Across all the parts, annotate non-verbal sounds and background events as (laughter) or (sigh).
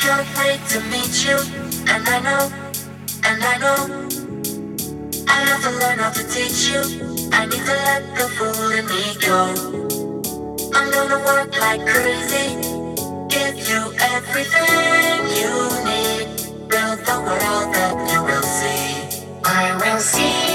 can't wait to meet you. And I know, and I know, I have to learn how to teach you. I need to let the fool in me go. I'm gonna work like crazy, give you everything you need. Build the world that you will see. I will see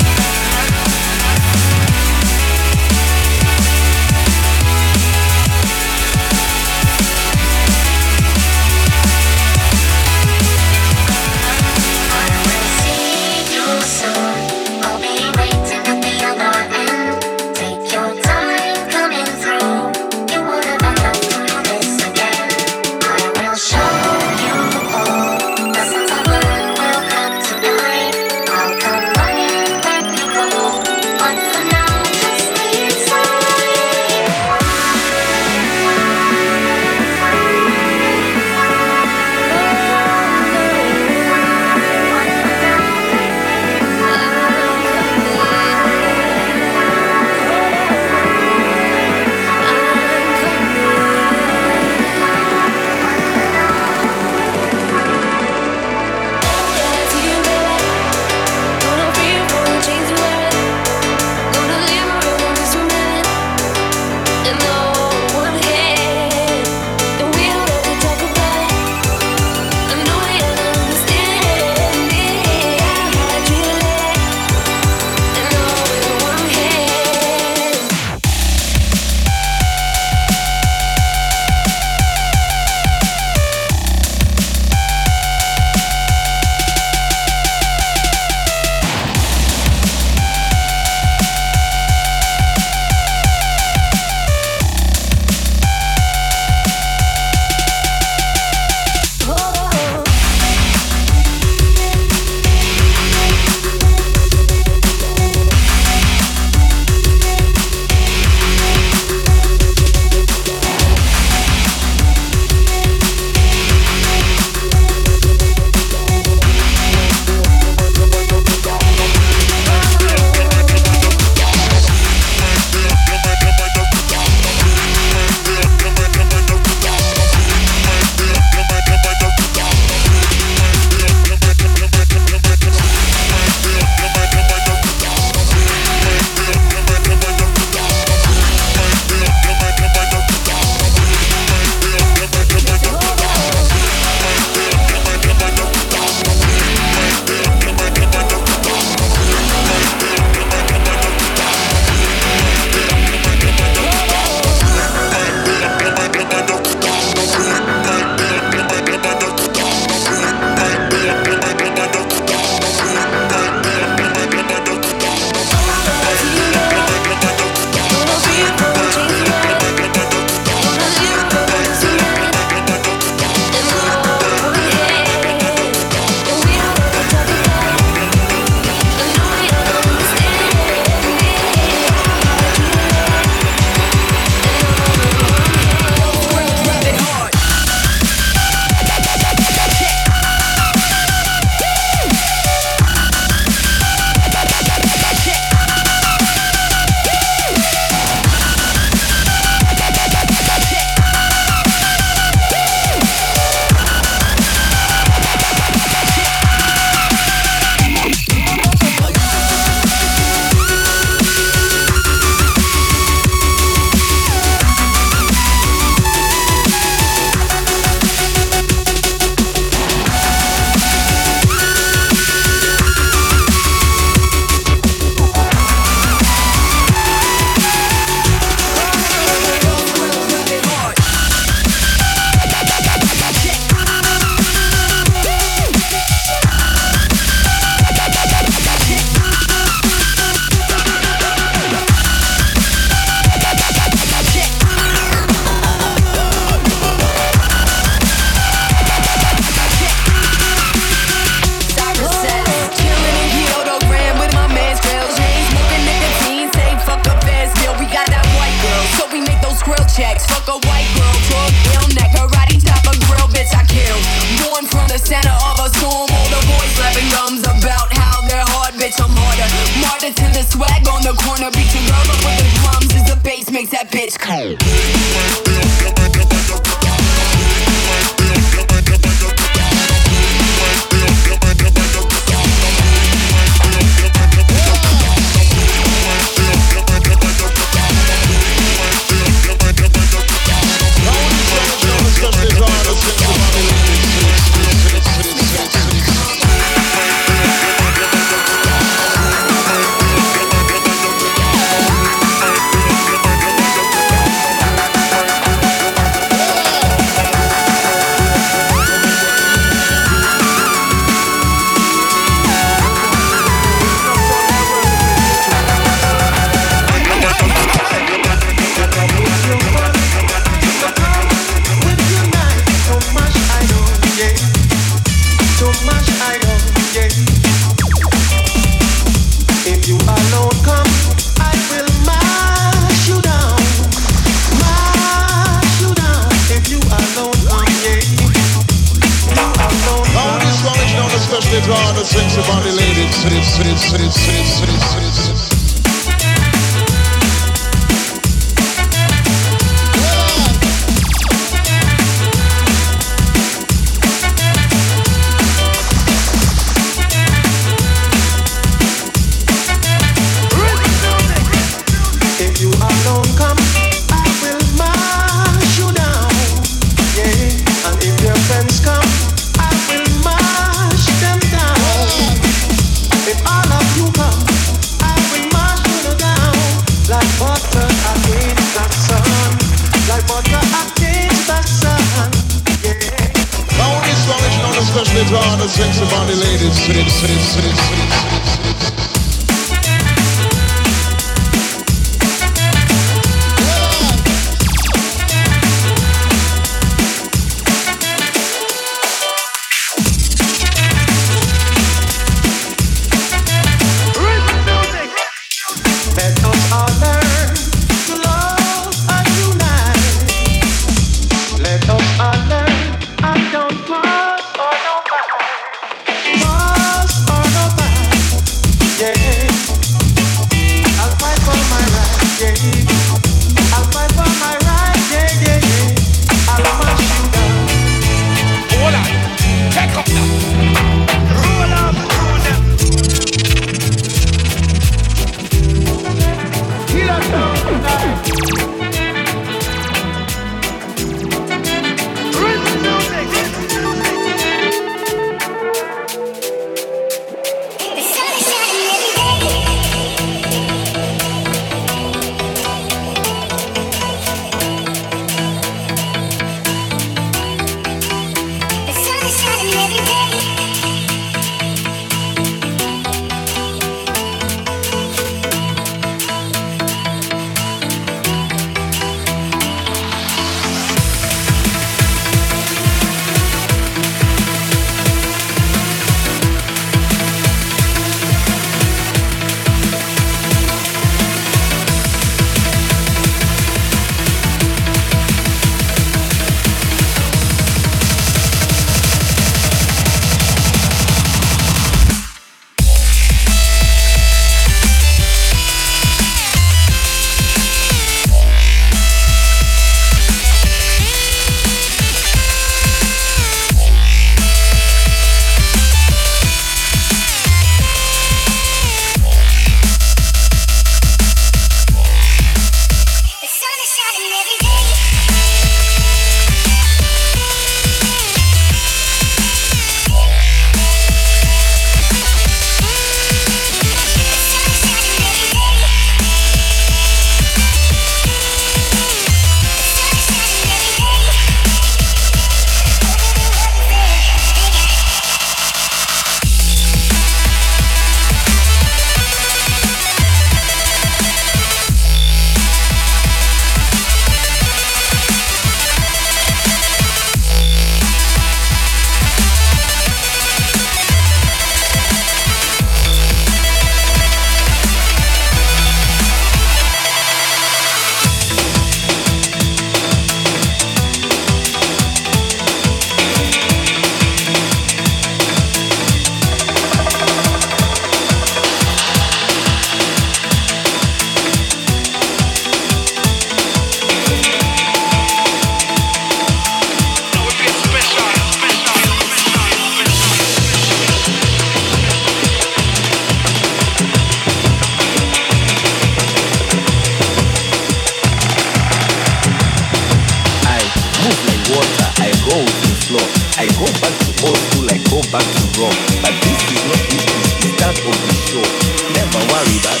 is it?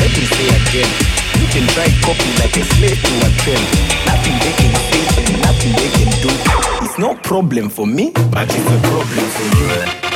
Let me say again. You can try copy like a slave to a trend. Nothing they can say and nothing they can do. It's no problem for me, but it's a problem for you.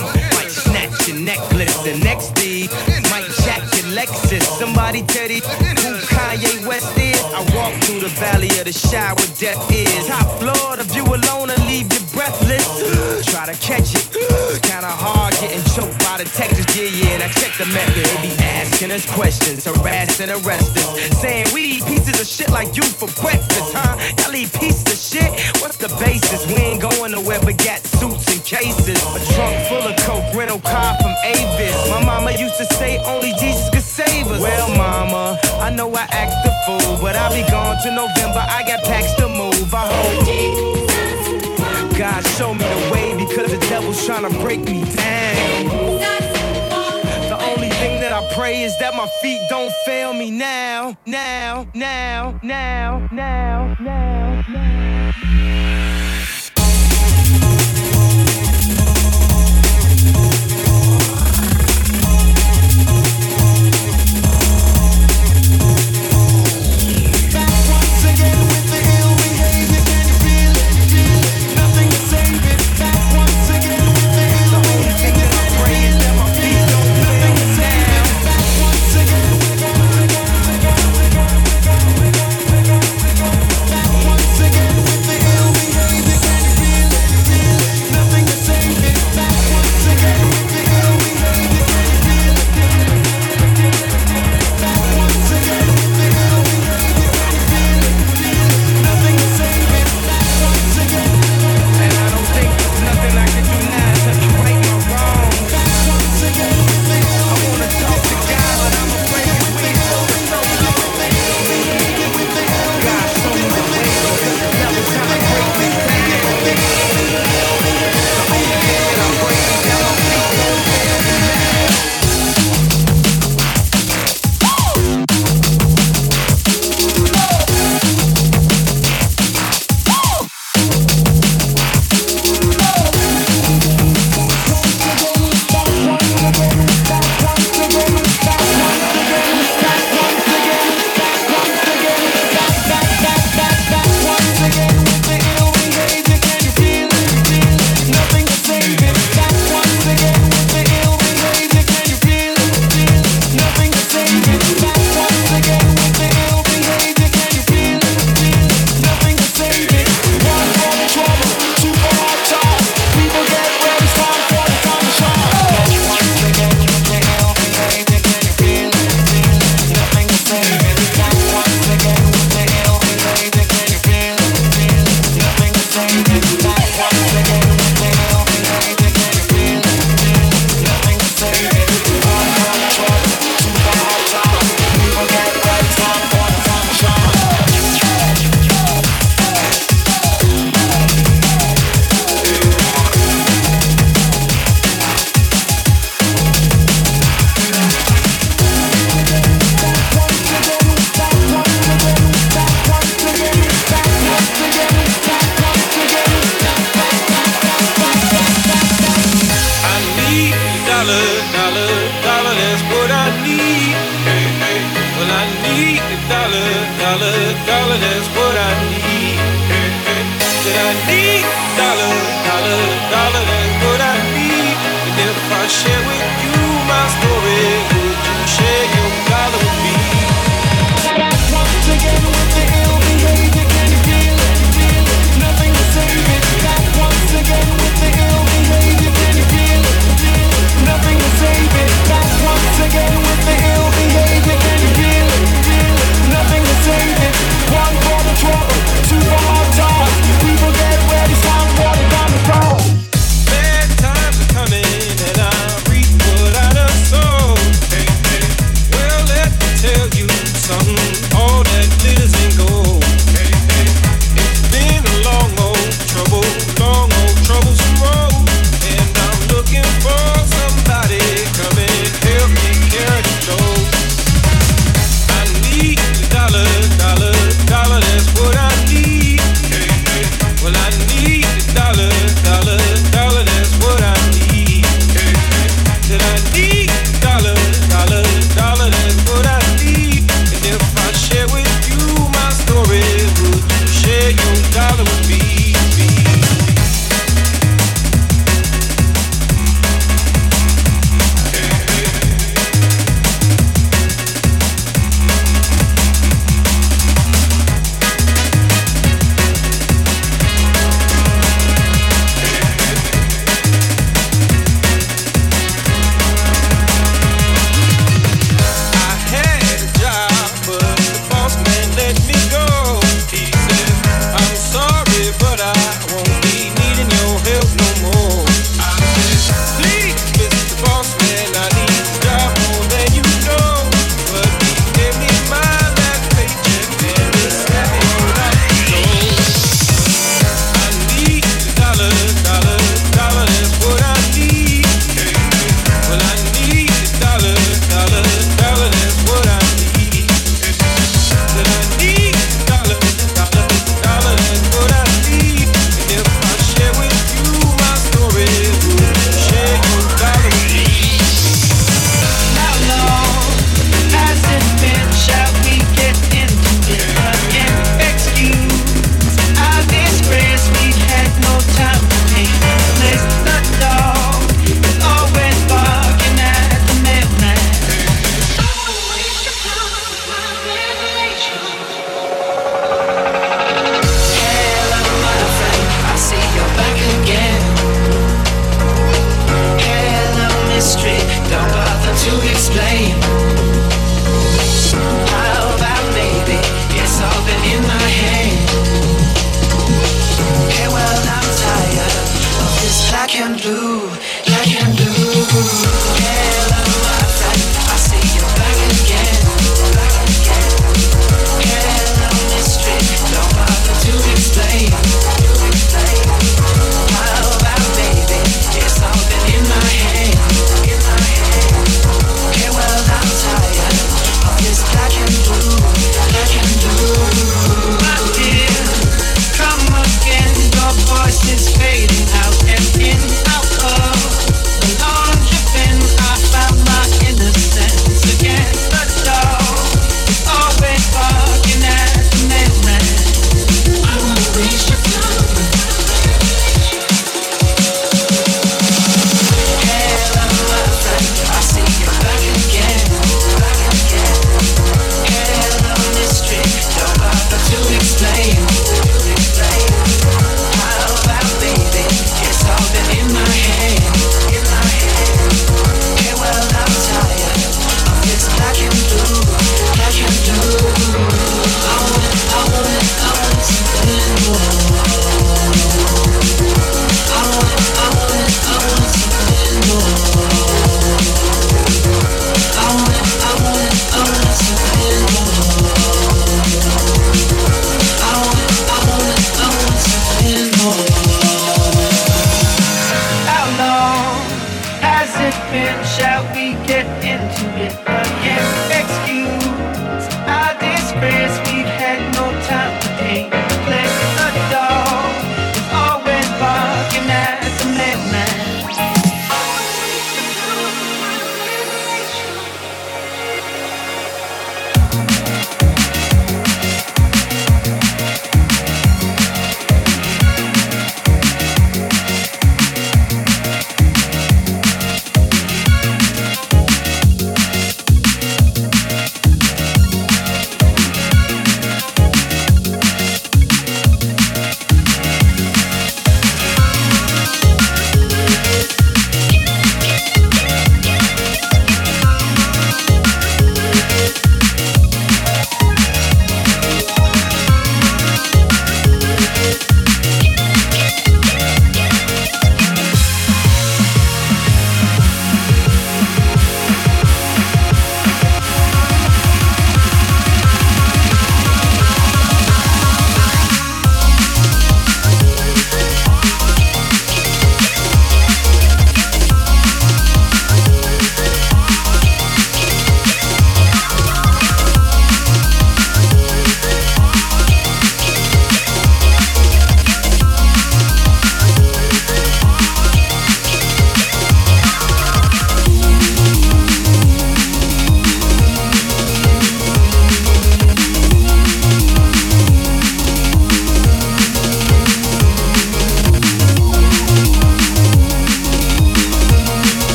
Reckless. Might snatch your necklace. The next D might jack your Lexus. Somebody tell these who Kanye West is. I through the valley of the shadow where death is. Top floor, the view alone will leave you breathless. (gasps) Try to catch it. (gasps) Kinda hard getting choked by the Texas. Yeah, yeah, and I check the method. They be asking us questions, harassing, arrest us. Saying we eat pieces of shit like you for breakfast, huh? Y'all eat pieces of shit? What's the basis? We ain't going nowhere but got suits and cases. A trunk full of coke, rental car from Avis. My mama used to say only Jesus could save us. Well, mama, I know I act the fool, but I'll be gone to November. I got packs to move. I hope. God show me the way because the devil's trying to break me down. The only thing that I pray is that my feet don't fail me now, now, now, now, now, now, now.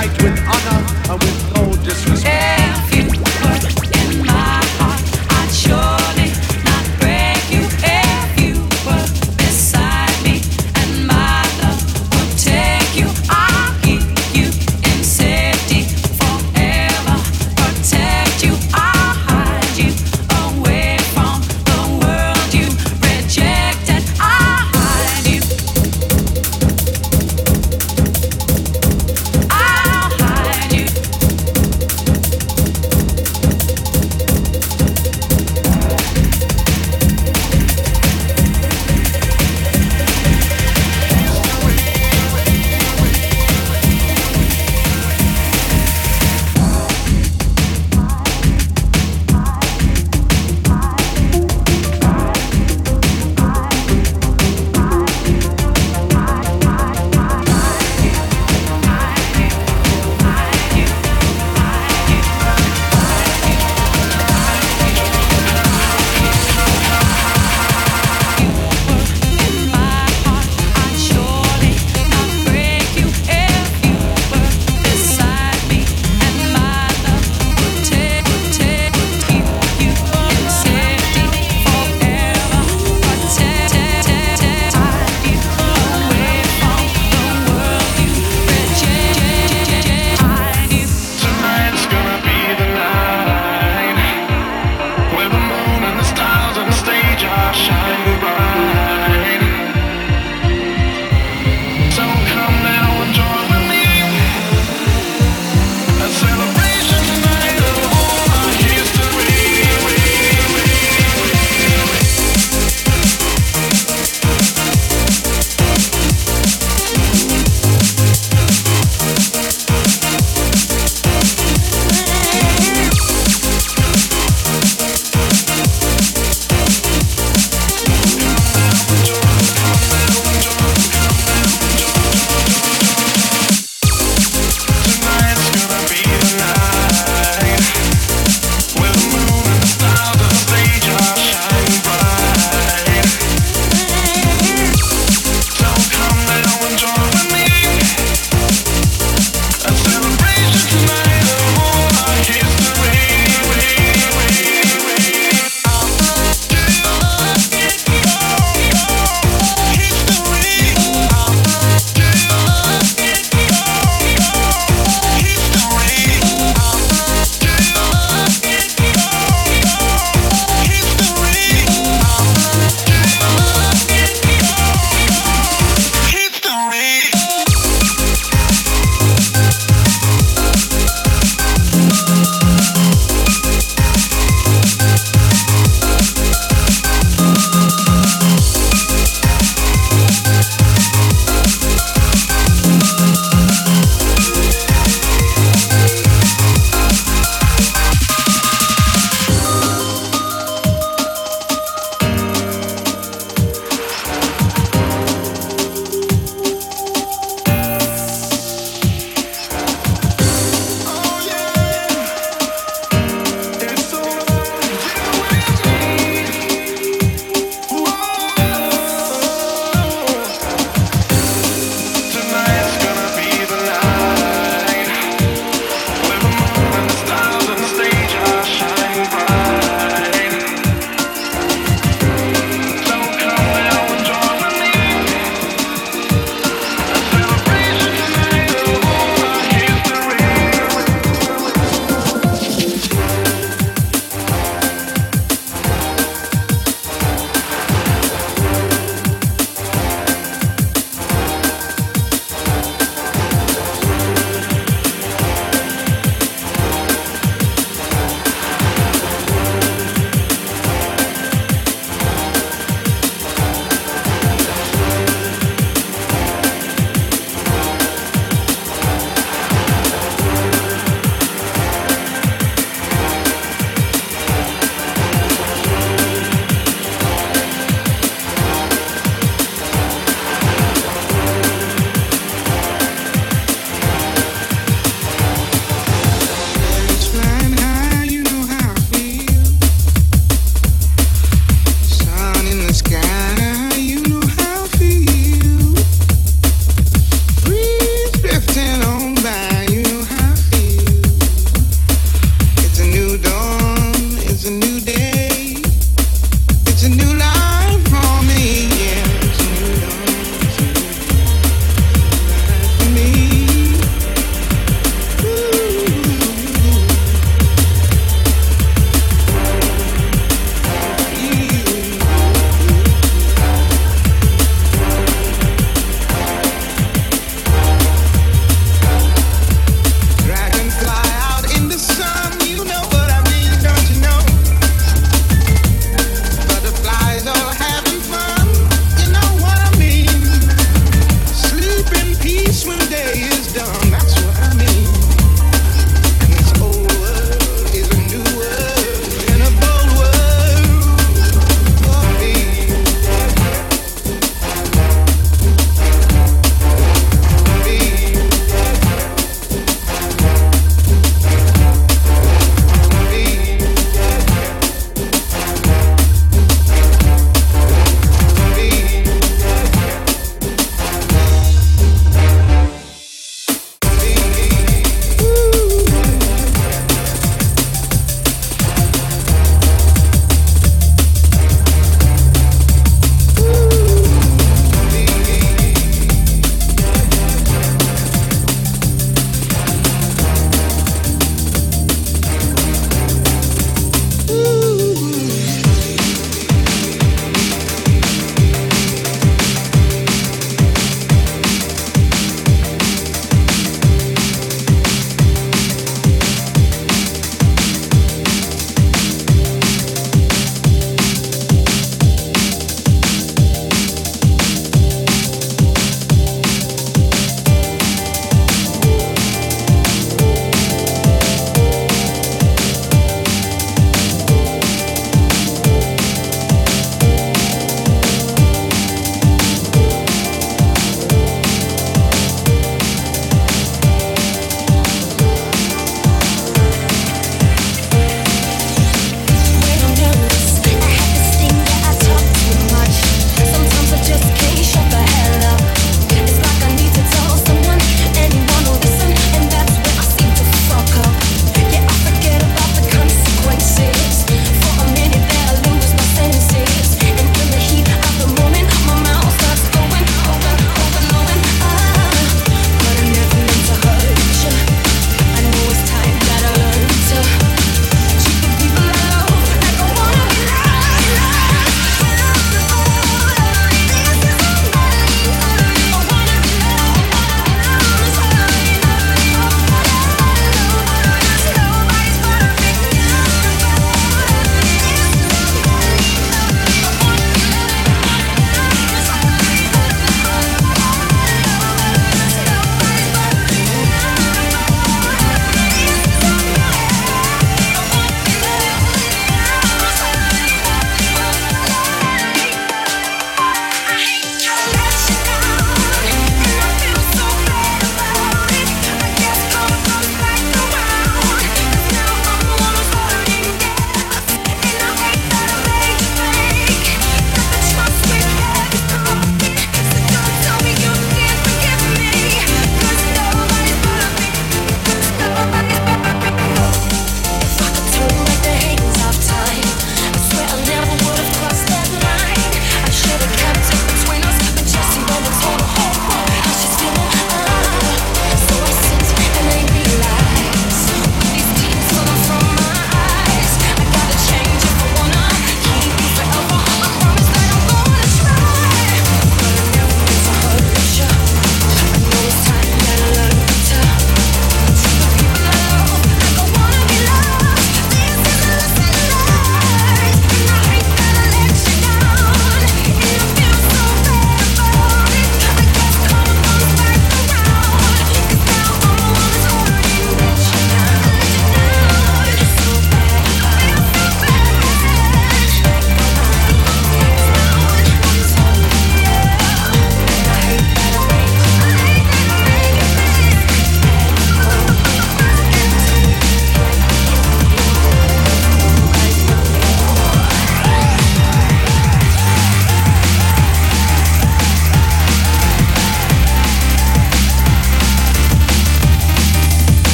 night with honor and with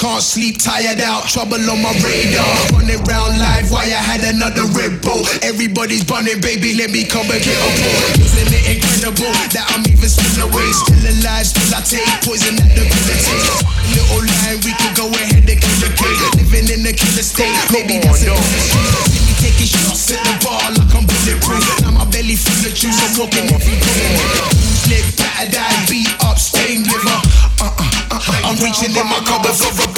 Can't sleep, tired out, trouble on my radar. Running round live, why I had another Red Bull. Everybody's bunning, baby, let me come and get a pull. Isn't it incredible that I'm even still away? Still alive, still I take poison at the ability. Little line, we could go ahead and kill the cake. Living in the killer state, maybe that's a See me taking shots at the bar like I'm bulletproof. Now my belly full of juice, I'm walking every day. Slip, battered, beat up, stained liver. Uh, uh, uh, uh, I'm reaching in my cupboard for a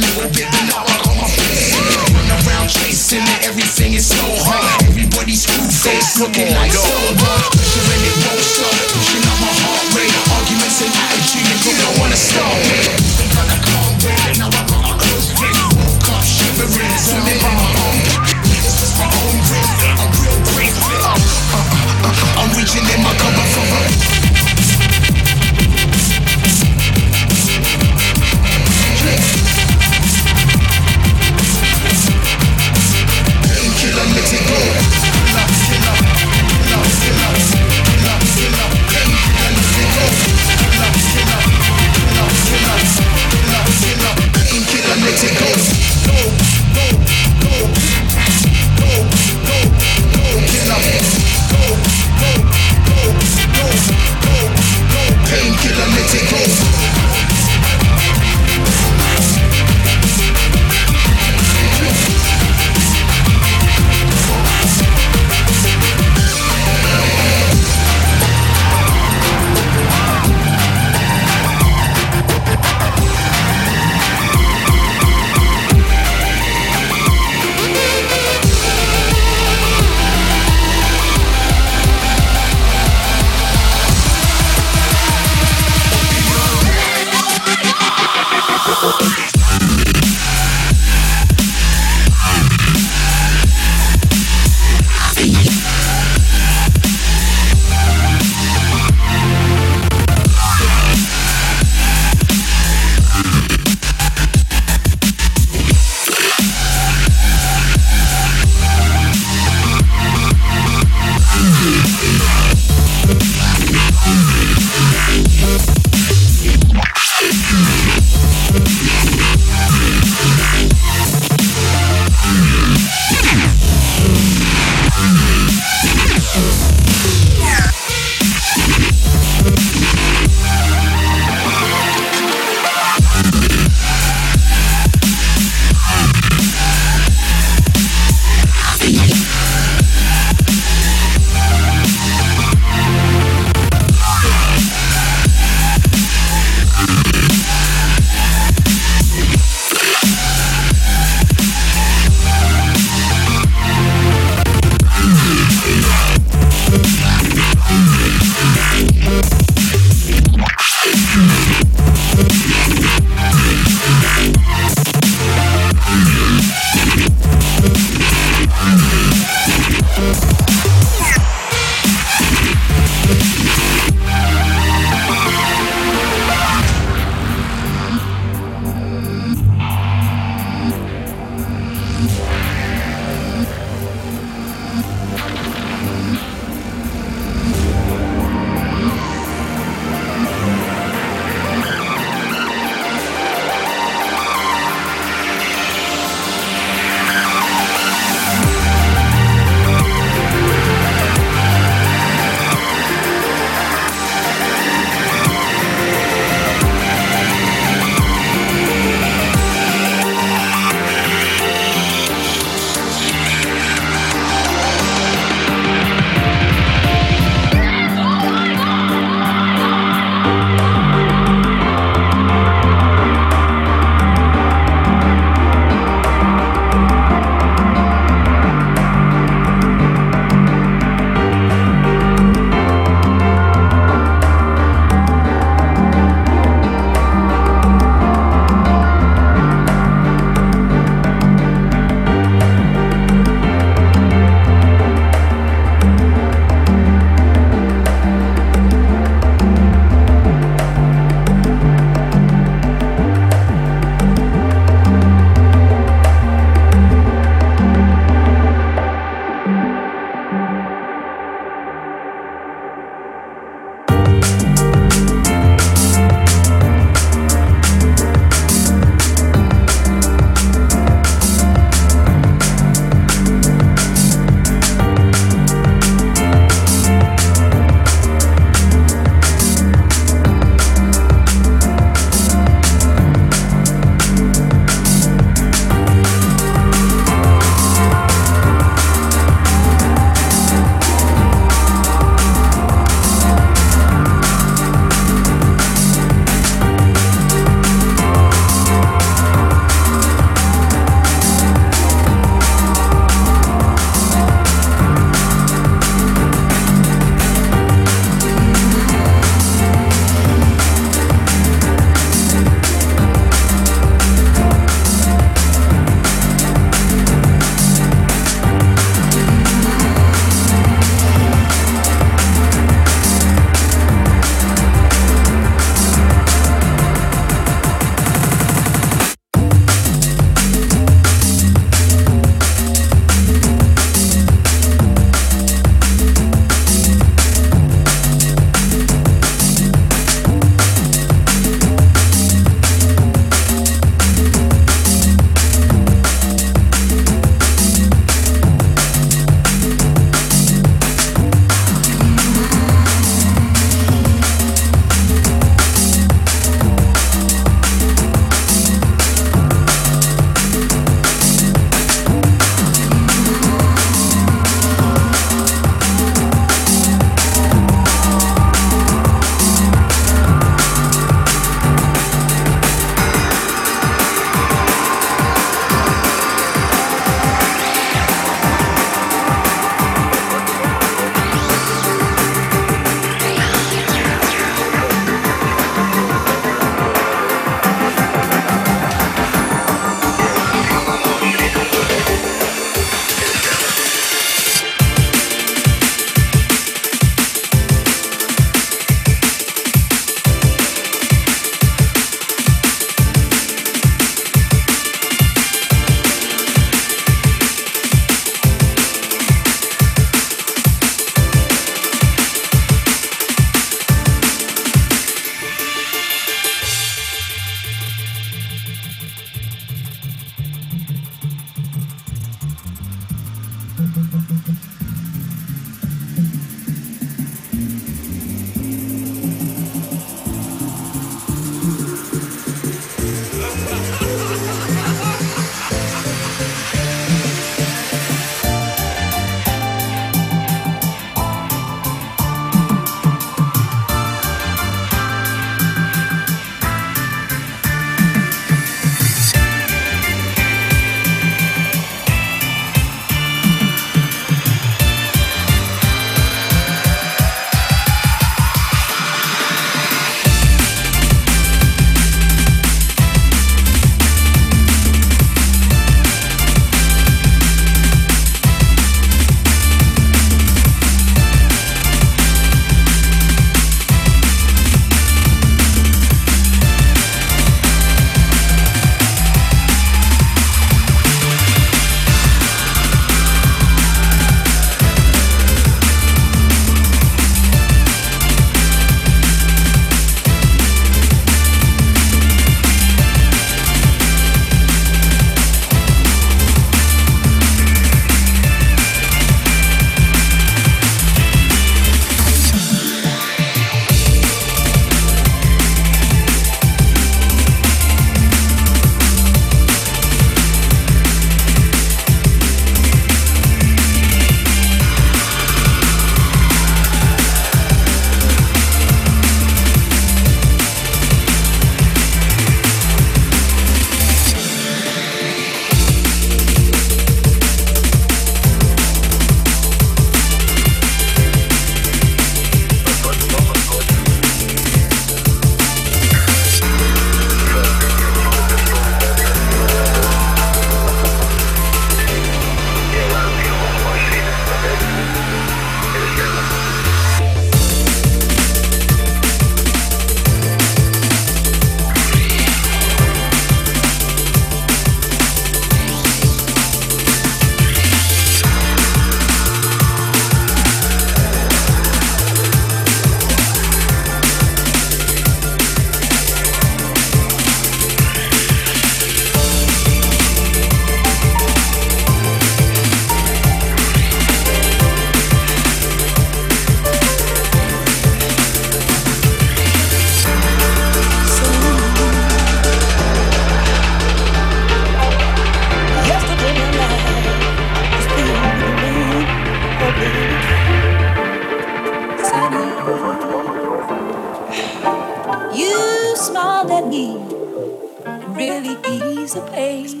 really ease the pain.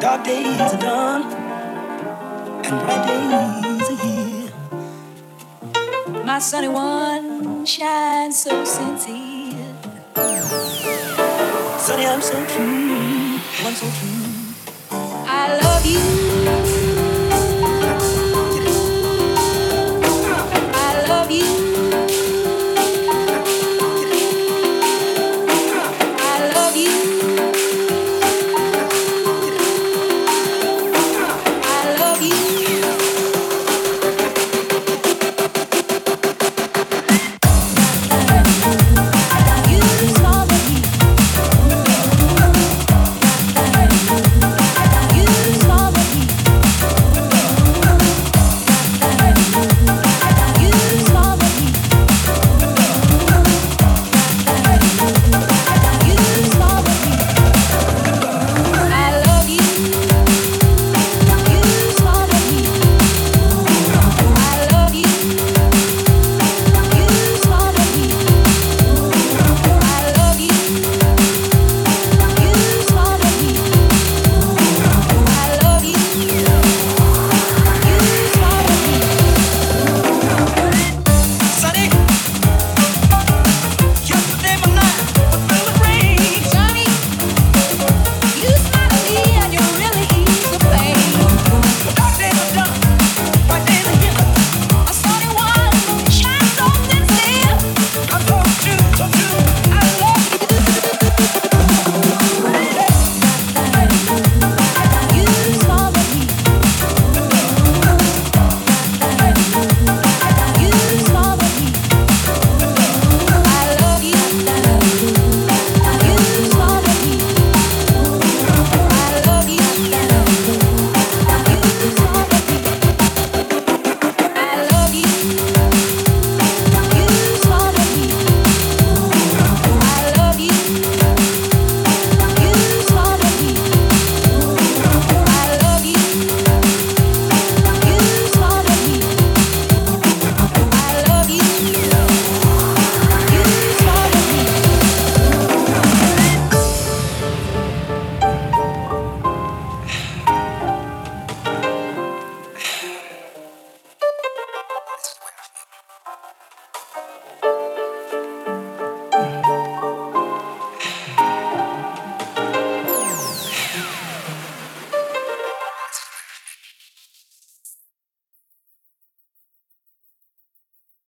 Dark days are done, and bright days are here. My sunny one shines so sincere. Sunny, I'm so true, I'm so true. I love you.